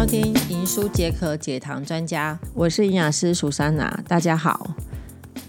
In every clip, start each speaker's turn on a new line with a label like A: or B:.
A: 收听《银书解渴解糖专家》，我是营养师苏珊娜，大家好。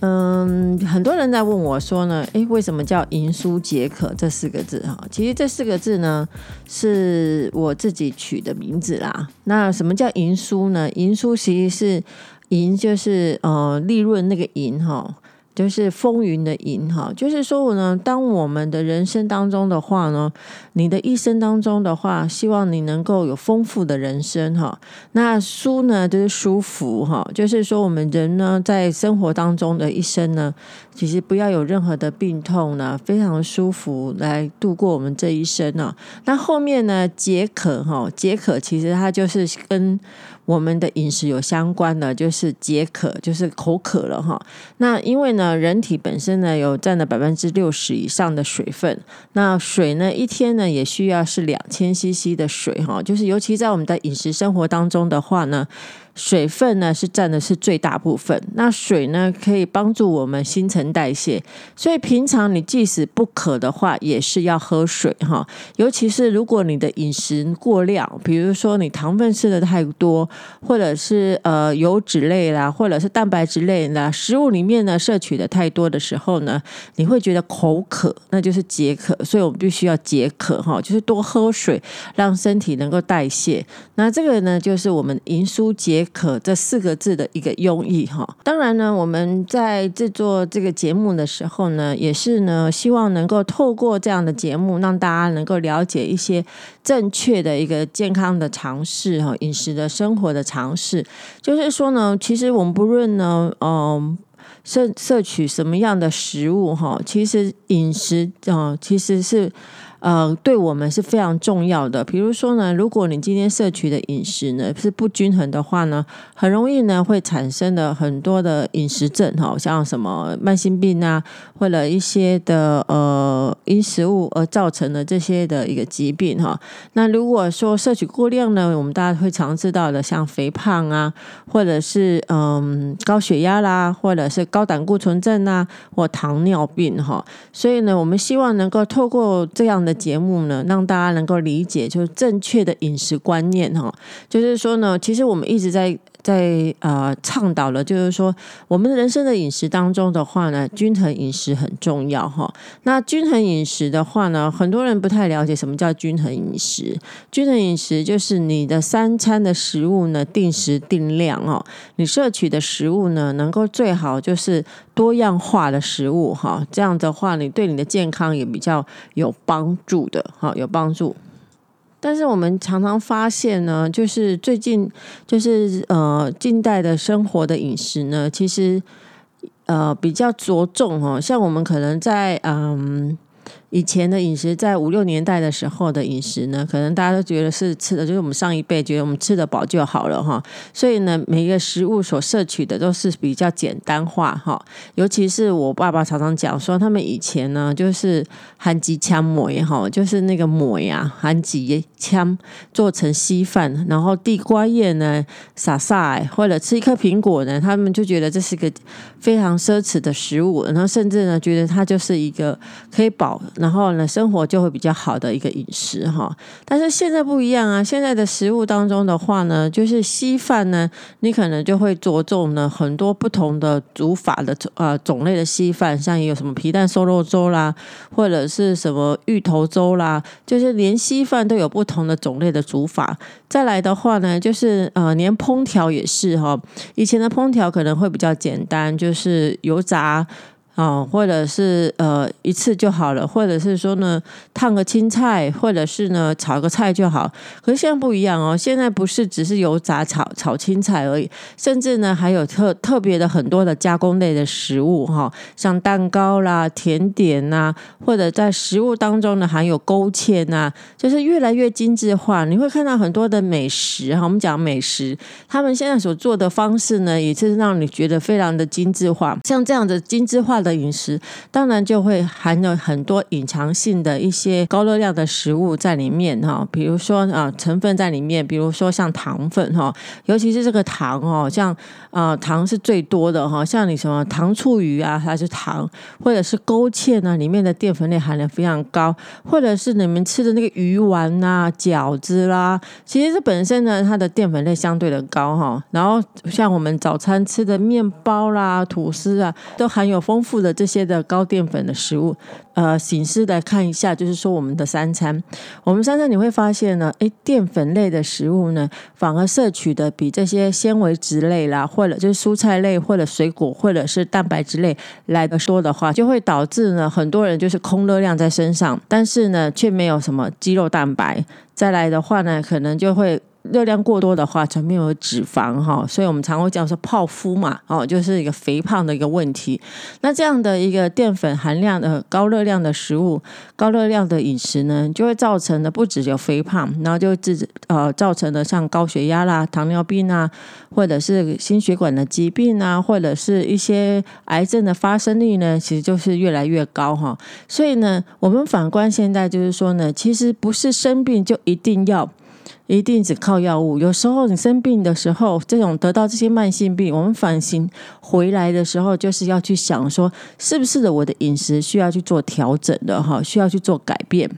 A: 嗯，很多人在问我说呢，诶，为什么叫“银书解渴”这四个字？哈，其实这四个字呢是我自己取的名字啦。那什么叫银书呢？银书其实是银，就是呃利润那个银哈。就是风云的云哈，就是说呢，当我们的人生当中的话呢，你的一生当中的话，希望你能够有丰富的人生哈。那舒呢，就是舒服哈，就是说我们人呢，在生活当中的一生呢，其实不要有任何的病痛呢，非常舒服来度过我们这一生呢。那后面呢，解渴哈，解渴其实它就是跟。我们的饮食有相关的，就是解渴，就是口渴了哈。那因为呢，人体本身呢有占了百分之六十以上的水分，那水呢一天呢也需要是两千 CC 的水哈。就是尤其在我们的饮食生活当中的话呢。水分呢是占的是最大部分，那水呢可以帮助我们新陈代谢，所以平常你即使不渴的话，也是要喝水哈。尤其是如果你的饮食过量，比如说你糖分吃的太多，或者是呃油脂类啦，或者是蛋白质类啦食物里面呢摄取的太多的时候呢，你会觉得口渴，那就是解渴，所以我们必须要解渴哈，就是多喝水，让身体能够代谢。那这个呢，就是我们银书解。可这四个字的一个用意哈，当然呢，我们在制作这个节目的时候呢，也是呢，希望能够透过这样的节目，让大家能够了解一些正确的一个健康的尝试哈，饮食的生活的尝试。就是说呢，其实我们不论呢，嗯，摄摄取什么样的食物哈，其实饮食啊，其实是。呃，对我们是非常重要的。比如说呢，如果你今天摄取的饮食呢是不均衡的话呢，很容易呢会产生的很多的饮食症哈，像什么慢性病啊，或者一些的呃因食物而造成的这些的一个疾病哈。那如果说摄取过量呢，我们大家会常知道的，像肥胖啊，或者是嗯高血压啦，或者是高胆固醇症啊，或糖尿病哈。所以呢，我们希望能够透过这样的。节目呢，让大家能够理解，就是正确的饮食观念哈。就是说呢，其实我们一直在在呃倡导了，就是说我们人生的饮食当中的话呢，均衡饮食很重要哈。那均衡饮食的话呢，很多人不太了解什么叫均衡饮食。均衡饮食就是你的三餐的食物呢，定时定量哦，你摄取的食物呢，能够最好就是。多样化的食物，哈，这样的话，你对你的健康也比较有帮助的，哈，有帮助。但是我们常常发现呢，就是最近，就是呃，近代的生活的饮食呢，其实呃比较着重哦，像我们可能在嗯。以前的饮食，在五六年代的时候的饮食呢，可能大家都觉得是吃的，就是我们上一辈觉得我们吃得饱就好了哈。所以呢，每一个食物所摄取的都是比较简单化哈。尤其是我爸爸常常讲说，他们以前呢，就是含吉枪馍哈，就是那个馍呀，含吉枪做成稀饭，然后地瓜叶呢撒撒，或者吃一颗苹果呢，他们就觉得这是个非常奢侈的食物，然后甚至呢，觉得它就是一个可以饱。然后呢，生活就会比较好的一个饮食哈。但是现在不一样啊，现在的食物当中的话呢，就是稀饭呢，你可能就会着重呢很多不同的煮法的呃种类的稀饭，像有什么皮蛋瘦肉粥啦，或者是什么芋头粥啦，就是连稀饭都有不同的种类的煮法。再来的话呢，就是呃连烹调也是哈，以前的烹调可能会比较简单，就是油炸。哦，或者是呃一次就好了，或者是说呢烫个青菜，或者是呢炒个菜就好。可是现在不一样哦，现在不是只是油炸炒炒青菜而已，甚至呢还有特特别的很多的加工类的食物哈，像蛋糕啦、甜点呐，或者在食物当中呢含有勾芡呐，就是越来越精致化。你会看到很多的美食哈，我们讲美食，他们现在所做的方式呢，也是让你觉得非常的精致化。像这样的精致化的。的饮食，当然就会含有很多隐藏性的一些高热量的食物在里面哈，比如说啊成分在里面，比如说像糖分哈，尤其是这个糖哦，像啊糖是最多的哈，像你什么糖醋鱼啊，它是糖，或者是勾芡呢，里面的淀粉类含量非常高，或者是你们吃的那个鱼丸呐、饺子啦，其实这本身呢，它的淀粉类相对的高哈，然后像我们早餐吃的面包啦、吐司啊，都含有丰富的这些的高淀粉的食物。呃，形式来看一下，就是说我们的三餐，我们三餐你会发现呢，诶，淀粉类的食物呢，反而摄取的比这些纤维质类啦，或者就是蔬菜类或者水果或者是蛋白质类来的多的话，就会导致呢，很多人就是空热量在身上，但是呢，却没有什么肌肉蛋白。再来的话呢，可能就会。热量过多的话，前面有脂肪哈，所以我们常会讲说泡芙嘛，哦，就是一个肥胖的一个问题。那这样的一个淀粉含量的高热量的食物、高热量的饮食呢，就会造成的不止有肥胖，然后就致呃造成的像高血压啦、糖尿病啊，或者是心血管的疾病啊，或者是一些癌症的发生率呢，其实就是越来越高哈。所以呢，我们反观现在就是说呢，其实不是生病就一定要。一定只靠药物，有时候你生病的时候，这种得到这些慢性病，我们反省回来的时候，就是要去想说，是不是的我的饮食需要去做调整的哈，需要去做改变。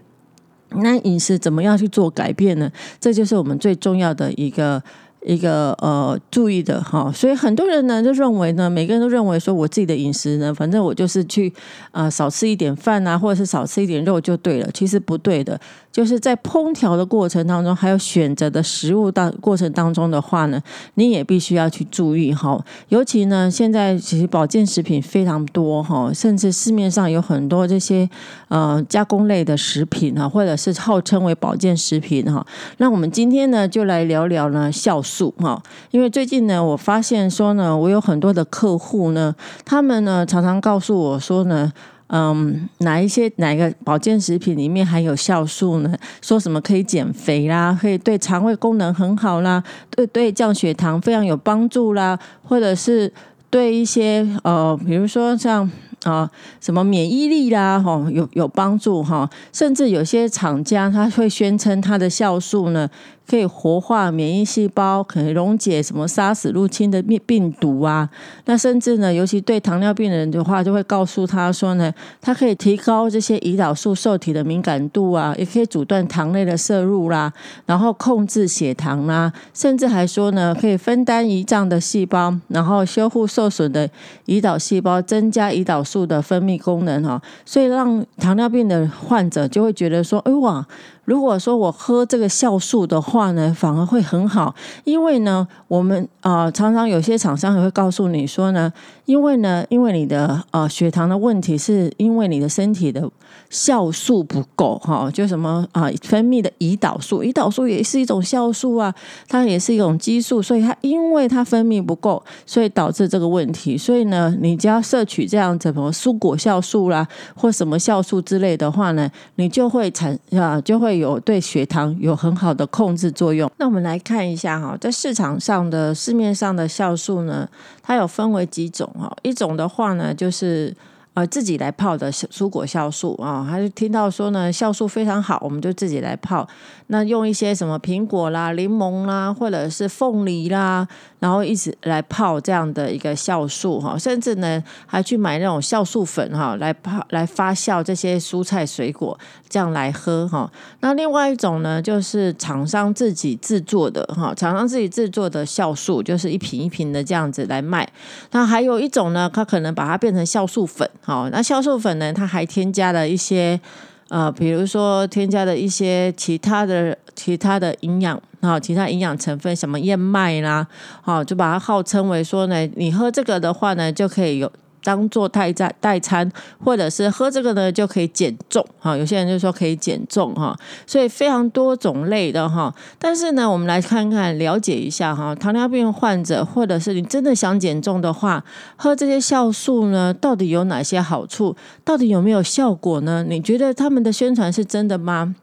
A: 那饮食怎么样去做改变呢？这就是我们最重要的一个。一个呃注意的哈，所以很多人呢就认为呢，每个人都认为说我自己的饮食呢，反正我就是去啊少吃一点饭啊，或者是少吃一点肉就对了。其实不对的，就是在烹调的过程当中，还有选择的食物当过程当中的话呢，你也必须要去注意哈。尤其呢，现在其实保健食品非常多哈，甚至市面上有很多这些呃加工类的食品啊，或者是号称为保健食品哈。那我们今天呢，就来聊聊呢酵素。素哈，因为最近呢，我发现说呢，我有很多的客户呢，他们呢常常告诉我说呢，嗯，哪一些哪个保健食品里面含有酵素呢？说什么可以减肥啦，可以对肠胃功能很好啦，对对降血糖非常有帮助啦，或者是对一些呃，比如说像。啊，什么免疫力啦，哈，有有帮助哈，甚至有些厂家他会宣称它的酵素呢，可以活化免疫细胞，可以溶解什么杀死入侵的病病毒啊。那甚至呢，尤其对糖尿病人的话，就会告诉他说呢，它可以提高这些胰岛素受体的敏感度啊，也可以阻断糖类的摄入啦，然后控制血糖啦，甚至还说呢，可以分担胰脏的细胞，然后修复受损的胰岛细胞，增加胰岛。素素的分泌功能哈，所以让糖尿病的患者就会觉得说，哎哇。如果说我喝这个酵素的话呢，反而会很好，因为呢，我们啊常常有些厂商也会告诉你说呢，因为呢，因为你的呃血糖的问题，是因为你的身体的酵素不够哈，就什么啊分泌的胰岛素，胰岛素也是一种酵素啊，它也是一种激素，所以它因为它分泌不够，所以导致这个问题，所以呢，你只要摄取这样子什么蔬果酵素啦，或什么酵素之类的话呢，你就会产啊就会。有对血糖有很好的控制作用。那我们来看一下哈，在市场上的市面上的酵素呢，它有分为几种哈。一种的话呢，就是呃自己来泡的蔬果酵素啊，还是听到说呢酵素非常好，我们就自己来泡。那用一些什么苹果啦、柠檬啦，或者是凤梨啦，然后一直来泡这样的一个酵素哈，甚至呢还去买那种酵素粉哈，来泡来发酵这些蔬菜水果，这样来喝哈。那另外一种呢，就是厂商自己制作的哈，厂商自己制作的酵素，就是一瓶一瓶的这样子来卖。那还有一种呢，它可能把它变成酵素粉哈，那酵素粉呢，它还添加了一些。呃，比如说添加的一些其他的其他的营养啊，其他营养成分，什么燕麦啦，好，就把它号称为说呢，你喝这个的话呢，就可以有。当做代餐代餐，或者是喝这个呢，就可以减重哈。有些人就说可以减重哈，所以非常多种类的哈。但是呢，我们来看看了解一下哈，糖尿病患者或者是你真的想减重的话，喝这些酵素呢，到底有哪些好处？到底有没有效果呢？你觉得他们的宣传是真的吗？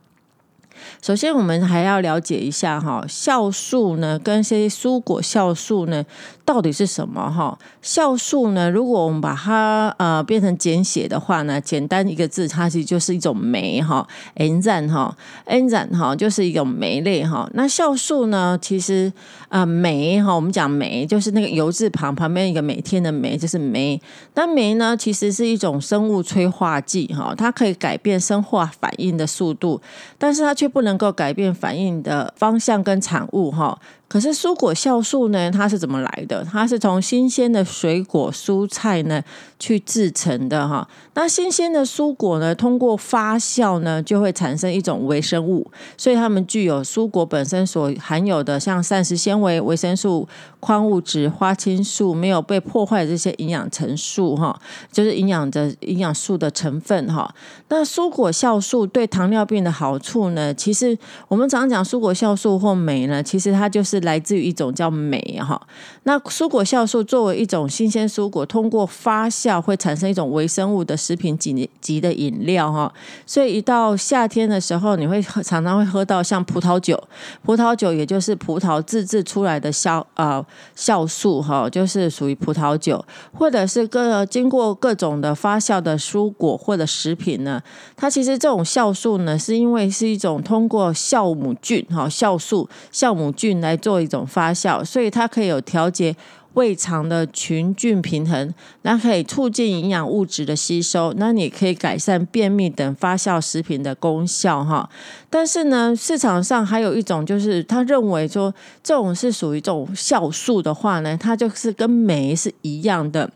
A: 首先，我们还要了解一下哈，酵素呢跟这些蔬果酵素呢到底是什么哈？酵素呢，如果我们把它呃变成简写的话呢，简单一个字，它其实就是一种酶哈 N 染哈，N 染哈，就是一种酶类哈。那酵素呢，其实啊酶哈，我们讲酶就是那个油字旁旁边一个每天的酶，就是酶。那酶呢，其实是一种生物催化剂哈，它可以改变生化反应的速度，但是它却不能够改变反应的方向跟产物哈。可是蔬果酵素呢？它是怎么来的？它是从新鲜的水果、蔬菜呢去制成的哈。那新鲜的蔬果呢，通过发酵呢，就会产生一种微生物，所以它们具有蔬果本身所含有的像膳食纤维、维生素、矿物质、花青素没有被破坏的这些营养成素哈，就是营养的营养素的成分哈。那蔬果酵素对糖尿病的好处呢？其实我们常讲蔬果酵素或酶呢，其实它就是。来自于一种叫酶哈，那蔬果酵素作为一种新鲜蔬果，通过发酵会产生一种微生物的食品级级的饮料哈，所以一到夏天的时候，你会常常会喝到像葡萄酒，葡萄酒也就是葡萄自制出来的酵呃酵素哈，就是属于葡萄酒，或者是各经过各种的发酵的蔬果或者食品呢，它其实这种酵素呢，是因为是一种通过酵母菌哈酵素酵母菌来做。做一种发酵，所以它可以有调节胃肠的群菌平衡，那可以促进营养物质的吸收，那你可以改善便秘等发酵食品的功效哈。但是呢，市场上还有一种，就是他认为说这种是属于这种酵素的话呢，它就是跟酶是一样的。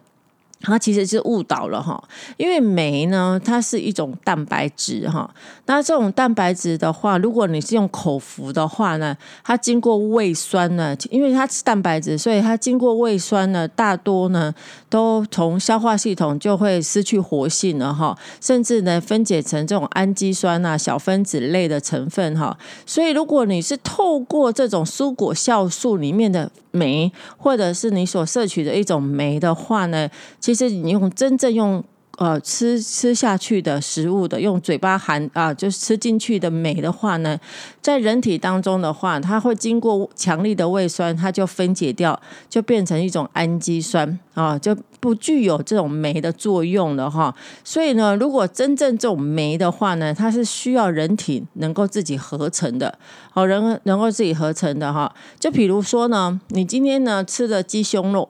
A: 它其实是误导了哈，因为酶呢，它是一种蛋白质哈。那这种蛋白质的话，如果你是用口服的话呢，它经过胃酸呢，因为它是蛋白质，所以它经过胃酸呢，大多呢都从消化系统就会失去活性了哈，甚至呢分解成这种氨基酸啊、小分子类的成分哈。所以如果你是透过这种蔬果酵素里面的酶，或者是你所摄取的一种酶的话呢，其实你用真正用呃吃吃下去的食物的，用嘴巴含啊，就是吃进去的镁的话呢，在人体当中的话，它会经过强力的胃酸，它就分解掉，就变成一种氨基酸啊，就不具有这种酶的作用了哈。所以呢，如果真正这种酶的话呢，它是需要人体能够自己合成的，好人能够自己合成的哈。就比如说呢，你今天呢吃的鸡胸肉。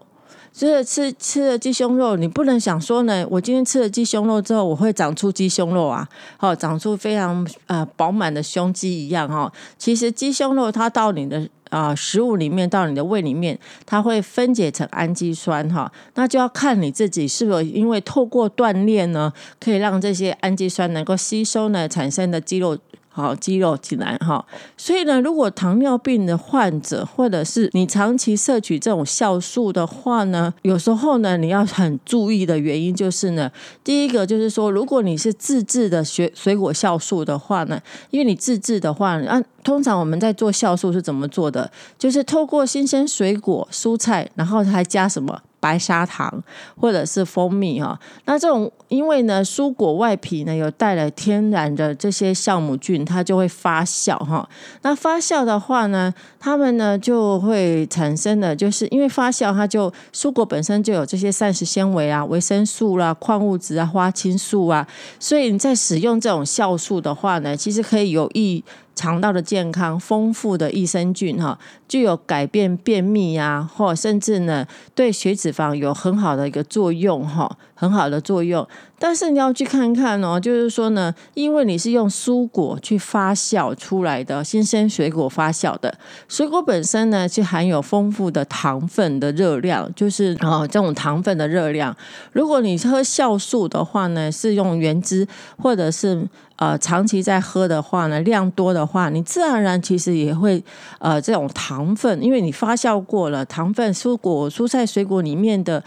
A: 就是吃吃了鸡胸肉，你不能想说呢，我今天吃了鸡胸肉之后，我会长出鸡胸肉啊，好，长出非常呃饱满的胸肌一样哈。其实鸡胸肉它到你的啊食物里面，到你的胃里面，它会分解成氨基酸哈，那就要看你自己是否因为透过锻炼呢，可以让这些氨基酸能够吸收呢产生的肌肉。好，肌肉起来哈，所以呢，如果糖尿病的患者，或者是你长期摄取这种酵素的话呢，有时候呢，你要很注意的原因就是呢，第一个就是说，如果你是自制的水水果酵素的话呢，因为你自制的话，啊，通常我们在做酵素是怎么做的？就是透过新鲜水果、蔬菜，然后还加什么？白砂糖或者是蜂蜜哈，那这种因为呢，蔬果外皮呢有带了天然的这些酵母菌，它就会发酵哈。那发酵的话呢，它们呢就会产生的，就是因为发酵，它就蔬果本身就有这些膳食纤维啊、维生素啦、矿物质啊、花青素啊，所以你在使用这种酵素的话呢，其实可以有益。肠道的健康，丰富的益生菌哈，具有改变便秘呀，或甚至呢，对血脂肪有很好的一个作用哈，很好的作用。但是你要去看看哦，就是说呢，因为你是用蔬果去发酵出来的，新鲜水果发酵的，水果本身呢就含有丰富的糖分的热量，就是哦这种糖分的热量。如果你喝酵素的话呢，是用原汁或者是。呃，长期在喝的话呢，量多的话，你自然而然其实也会呃这种糖分，因为你发酵过了，糖分蔬果蔬菜水果里面的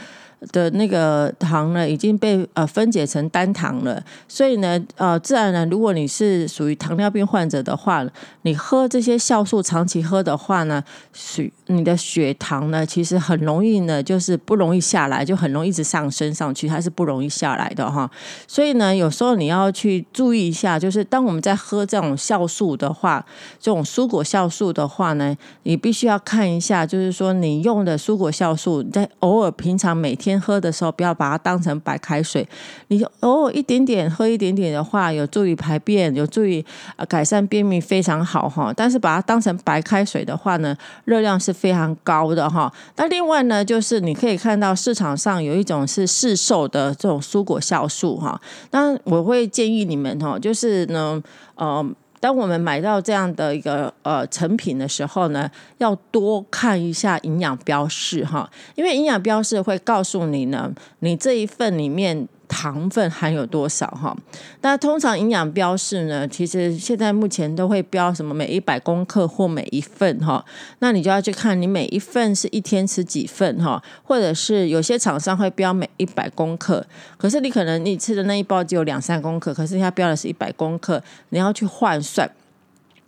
A: 的那个糖呢，已经被呃分解成单糖了，所以呢，呃，自然呢，如果你是属于糖尿病患者的话，你喝这些酵素长期喝的话呢，血你的血糖呢，其实很容易呢，就是不容易下来，就很容易一直上升上去，它是不容易下来的哈。所以呢，有时候你要去注意一下，就是当我们在喝这种酵素的话，这种蔬果酵素的话呢，你必须要看一下，就是说你用的蔬果酵素，在偶尔平常每天喝的时候，不要把它当成白开水。你偶尔一点点喝一点点的话，有助于排便，有助于改善便秘，非常好哈。但是把它当成白开水的话呢，热量是非常高的哈。那另外呢，就是你可以看到市场上有一种是市售的这种蔬果酵素哈。那我会建议你们哈，就是呢，呃。当我们买到这样的一个呃成品的时候呢，要多看一下营养标示哈，因为营养标示会告诉你呢，你这一份里面。糖分含有多少哈？那通常营养标示呢，其实现在目前都会标什么每一百公克或每一份哈。那你就要去看你每一份是一天吃几份哈，或者是有些厂商会标每一百公克，可是你可能你吃的那一包只有两三公克，可是它标的是一百公克，你要去换算。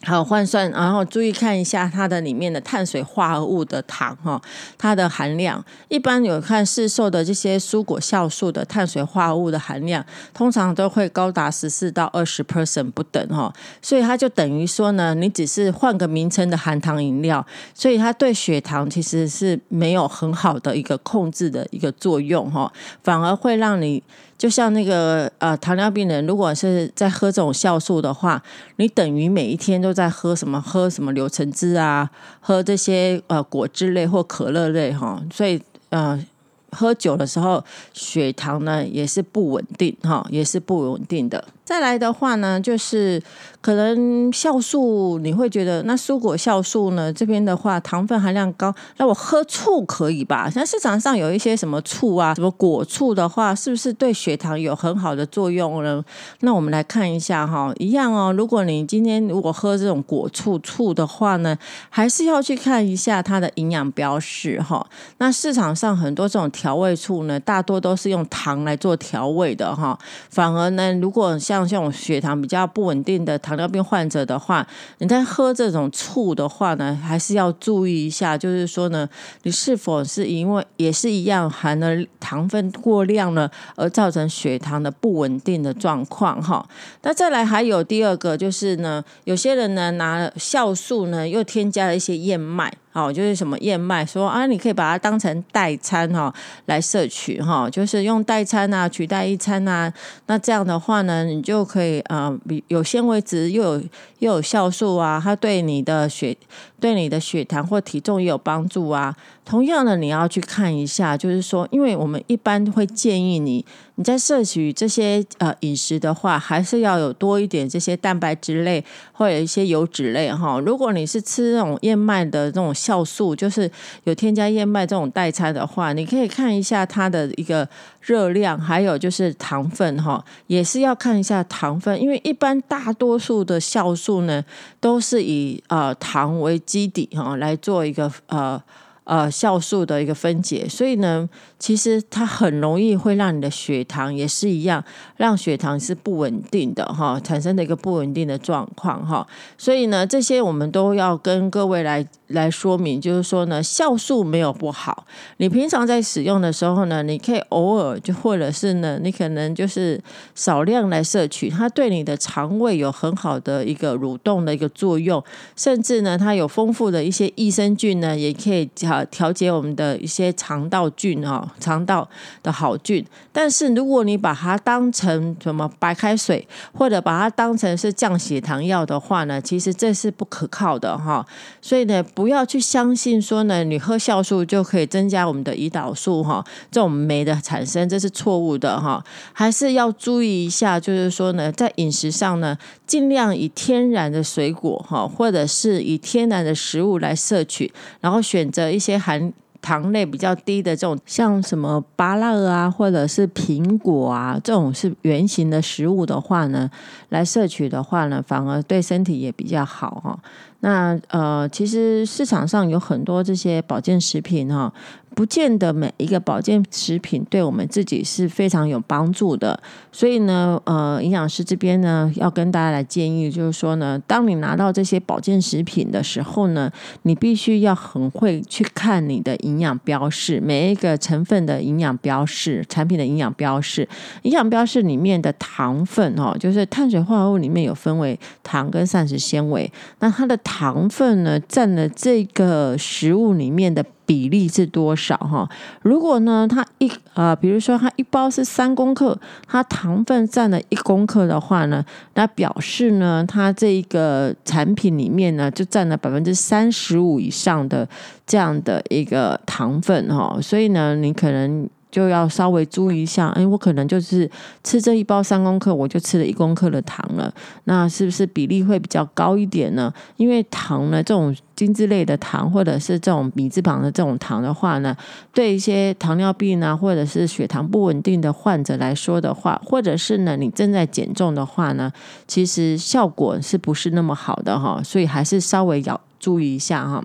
A: 好换算，然后注意看一下它的里面的碳水化合物的糖哈，它的含量一般有看市售的这些蔬果酵素的碳水化合物的含量，通常都会高达十四到二十 percent 不等哈，所以它就等于说呢，你只是换个名称的含糖饮料，所以它对血糖其实是没有很好的一个控制的一个作用哈，反而会让你。就像那个呃糖尿病人，如果是在喝这种酵素的话，你等于每一天都都在喝什么喝什么柳橙汁啊，喝这些呃果汁类或可乐类哈，所以呃喝酒的时候血糖呢也是不稳定哈，也是不稳定的。再来的话呢，就是可能酵素，你会觉得那蔬果酵素呢？这边的话糖分含量高，那我喝醋可以吧？像市场上有一些什么醋啊，什么果醋的话，是不是对血糖有很好的作用呢？那我们来看一下哈，一样哦。如果你今天如果喝这种果醋醋的话呢，还是要去看一下它的营养标识哈。那市场上很多这种调味醋呢，大多都是用糖来做调味的哈。反而呢，如果像像这种血糖比较不稳定的糖尿病患者的话，你在喝这种醋的话呢，还是要注意一下，就是说呢，你是否是因为也是一样含了糖分过量了，而造成血糖的不稳定的状况哈。那再来还有第二个就是呢，有些人呢拿酵素呢又添加了一些燕麦。哦，就是什么燕麦，说啊，你可以把它当成代餐哈来摄取哈，就是用代餐啊取代一餐啊，那这样的话呢，你就可以啊，有纤维质又有又有酵素啊，它对你的血对你的血糖或体重也有帮助啊。同样的，你要去看一下，就是说，因为我们一般会建议你。你在摄取这些呃饮食的话，还是要有多一点这些蛋白质类或者一些油脂类哈。如果你是吃那种燕麦的这种酵素，就是有添加燕麦这种代餐的话，你可以看一下它的一个热量，还有就是糖分哈，也是要看一下糖分，因为一般大多数的酵素呢都是以呃糖为基底哈来做一个呃。呃，酵素的一个分解，所以呢，其实它很容易会让你的血糖也是一样，让血糖是不稳定的哈，产生的一个不稳定的状况哈。所以呢，这些我们都要跟各位来来说明，就是说呢，酵素没有不好，你平常在使用的时候呢，你可以偶尔就或者是呢，你可能就是少量来摄取，它对你的肠胃有很好的一个蠕动的一个作用，甚至呢，它有丰富的一些益生菌呢，也可以调节我们的一些肠道菌啊，肠道的好菌。但是如果你把它当成什么白开水，或者把它当成是降血糖药的话呢，其实这是不可靠的哈。所以呢，不要去相信说呢，你喝酵素就可以增加我们的胰岛素哈，这种酶的产生，这是错误的哈。还是要注意一下，就是说呢，在饮食上呢，尽量以天然的水果哈，或者是以天然的食物来摄取，然后选择一些。些含糖类比较低的这种，像什么芭乐啊，或者是苹果啊，这种是圆形的食物的话呢，来摄取的话呢，反而对身体也比较好哈。那呃，其实市场上有很多这些保健食品哈。不见得每一个保健食品对我们自己是非常有帮助的，所以呢，呃，营养师这边呢要跟大家来建议，就是说呢，当你拿到这些保健食品的时候呢，你必须要很会去看你的营养标示，每一个成分的营养标示，产品的营养标示，营养标示里面的糖分哦，就是碳水化合物里面有分为糖跟膳食纤维，那它的糖分呢占了这个食物里面的。比例是多少哈？如果呢，它一呃，比如说它一包是三公克，它糖分占了一公克的话呢，那表示呢，它这一个产品里面呢，就占了百分之三十五以上的这样的一个糖分哈。所以呢，你可能。就要稍微注意一下，哎，我可能就是吃这一包三公克，我就吃了一公克的糖了，那是不是比例会比较高一点呢？因为糖呢，这种精致类的糖，或者是这种米字旁的这种糖的话呢，对一些糖尿病啊，或者是血糖不稳定的患者来说的话，或者是呢你正在减重的话呢，其实效果是不是那么好的哈？所以还是稍微要注意一下哈。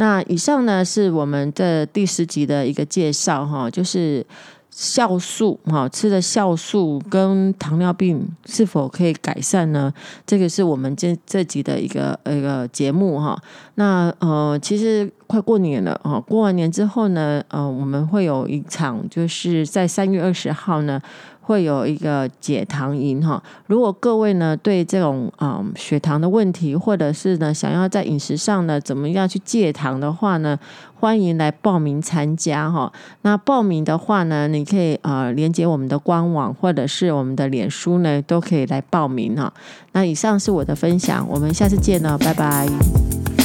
A: 那以上呢是我们的第十集的一个介绍哈，就是酵素哈，吃的酵素跟糖尿病是否可以改善呢？这个是我们这这集的一个一个节目哈。那呃，其实快过年了哈，过完年之后呢，呃，我们会有一场，就是在三月二十号呢。会有一个解糖营哈，如果各位呢对这种啊血糖的问题，或者是呢想要在饮食上呢怎么样去戒糖的话呢，欢迎来报名参加哈。那报名的话呢，你可以呃连接我们的官网或者是我们的脸书呢，都可以来报名哈。那以上是我的分享，我们下次见了，拜拜。